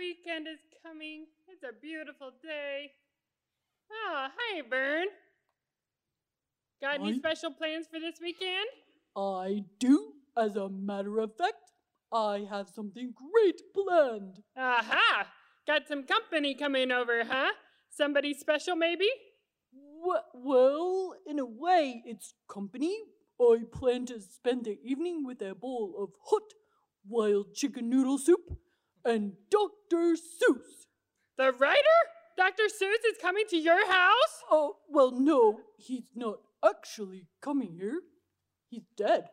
weekend is coming. It's a beautiful day. Oh, hi, Vern. Got any special plans for this weekend? I do. As a matter of fact, I have something great planned. Aha! Got some company coming over, huh? Somebody special, maybe? Well, in a way, it's company. I plan to spend the evening with a bowl of hot, wild chicken noodle soup and Dr. Seuss. The writer? Dr. Seuss is coming to your house? Oh, well, no, he's not actually coming here. He's dead.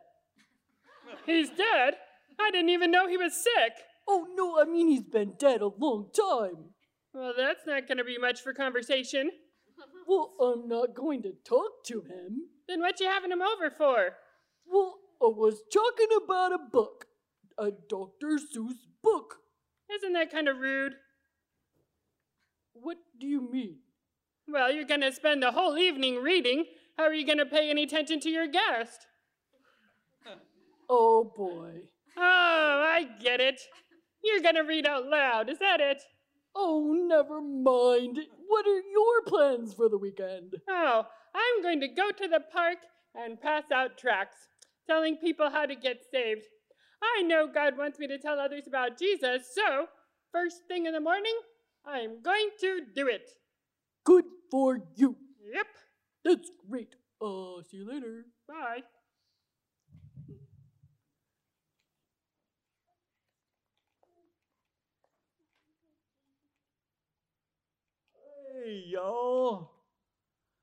He's dead? I didn't even know he was sick. Oh, no, I mean, he's been dead a long time. Well, that's not going to be much for conversation. Well, I'm not going to talk to him. Then what you having him over for? Well, I was talking about a book. A Dr. Seuss book. Isn't that kind of rude? What do you mean? Well, you're going to spend the whole evening reading. How are you going to pay any attention to your guest? Oh boy. Oh, I get it. You're going to read out loud. Is that it? Oh, never mind. What are your plans for the weekend? Oh, I'm going to go to the park and pass out tracts telling people how to get saved. I know God wants me to tell others about Jesus, so first thing in the morning, I'm going to do it. Good for you. Yep. That's great. Uh, see you later. Bye. Hey, y'all.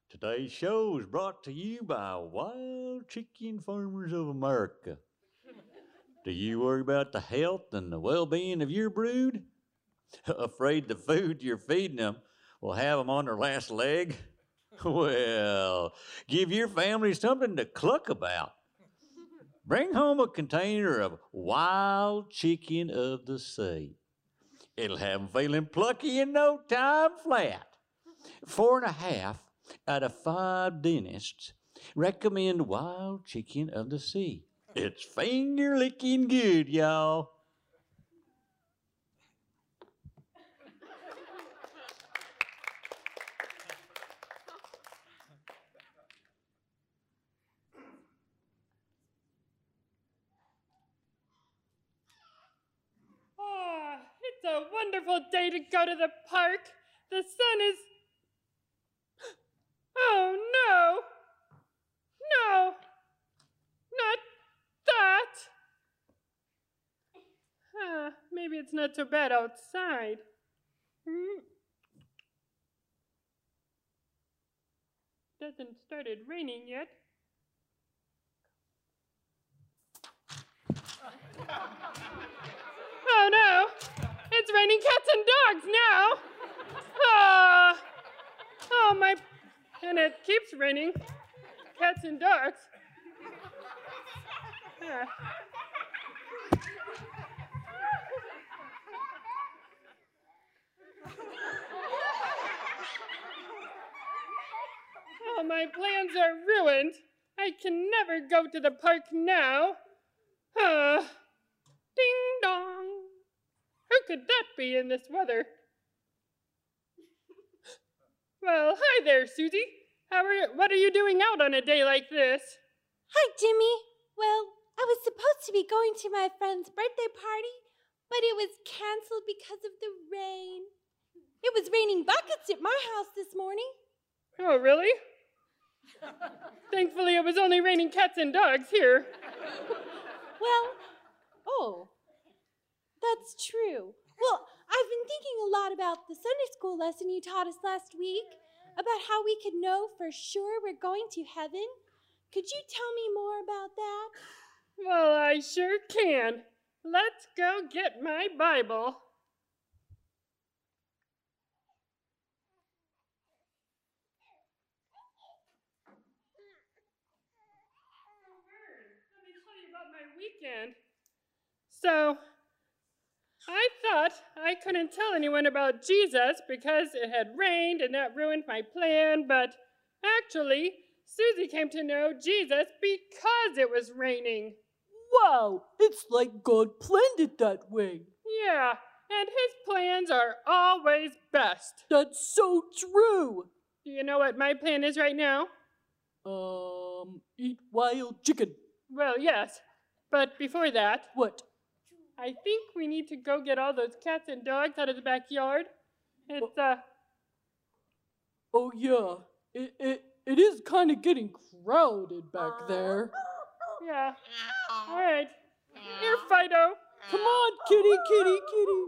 Today's show is brought to you by Wild Chicken Farmers of America. Do you worry about the health and the well being of your brood? Afraid the food you're feeding them will have them on their last leg? Well, give your family something to cluck about. Bring home a container of wild chicken of the sea. It'll have 'em feeling plucky in no time flat. Four and a half out of five dentists recommend wild chicken of the sea. It's finger licking good, y'all. Ah, it's a wonderful day to go to the park. The sun is. Oh! No! Not that! Ah, maybe it's not so bad outside. Hmm. Doesn't started raining yet. Oh no! It's raining cats and dogs now! Ah! Oh my. And it keeps raining cats and dogs. Ah. Oh, my plans are ruined. I can never go to the park now. Ah. Ding dong. Who could that be in this weather? Well, hi there, Susie. How are you, what are you doing out on a day like this? Hi, Jimmy. Well, I was supposed to be going to my friend's birthday party, but it was canceled because of the rain. It was raining buckets at my house this morning. Oh, really? Thankfully, it was only raining cats and dogs here. Well, oh, that's true. Well, I've been thinking a lot about the Sunday school lesson you taught us last week about how we could know for sure we're going to heaven. Could you tell me more about that? Well, I sure can. Let's go get my Bible. Let me tell you weekend. So, I thought I couldn't tell anyone about Jesus because it had rained and that ruined my plan, but actually, Susie came to know Jesus because it was raining. Wow, it's like God planned it that way. Yeah, and his plans are always best. That's so true. Do you know what my plan is right now? Um, eat wild chicken. Well, yes. But before that, What? I think we need to go get all those cats and dogs out of the backyard. It's, uh, Oh yeah, it it, it is kind of getting crowded back there. yeah. All right. Here, Fido. Come on, kitty, kitty, kitty.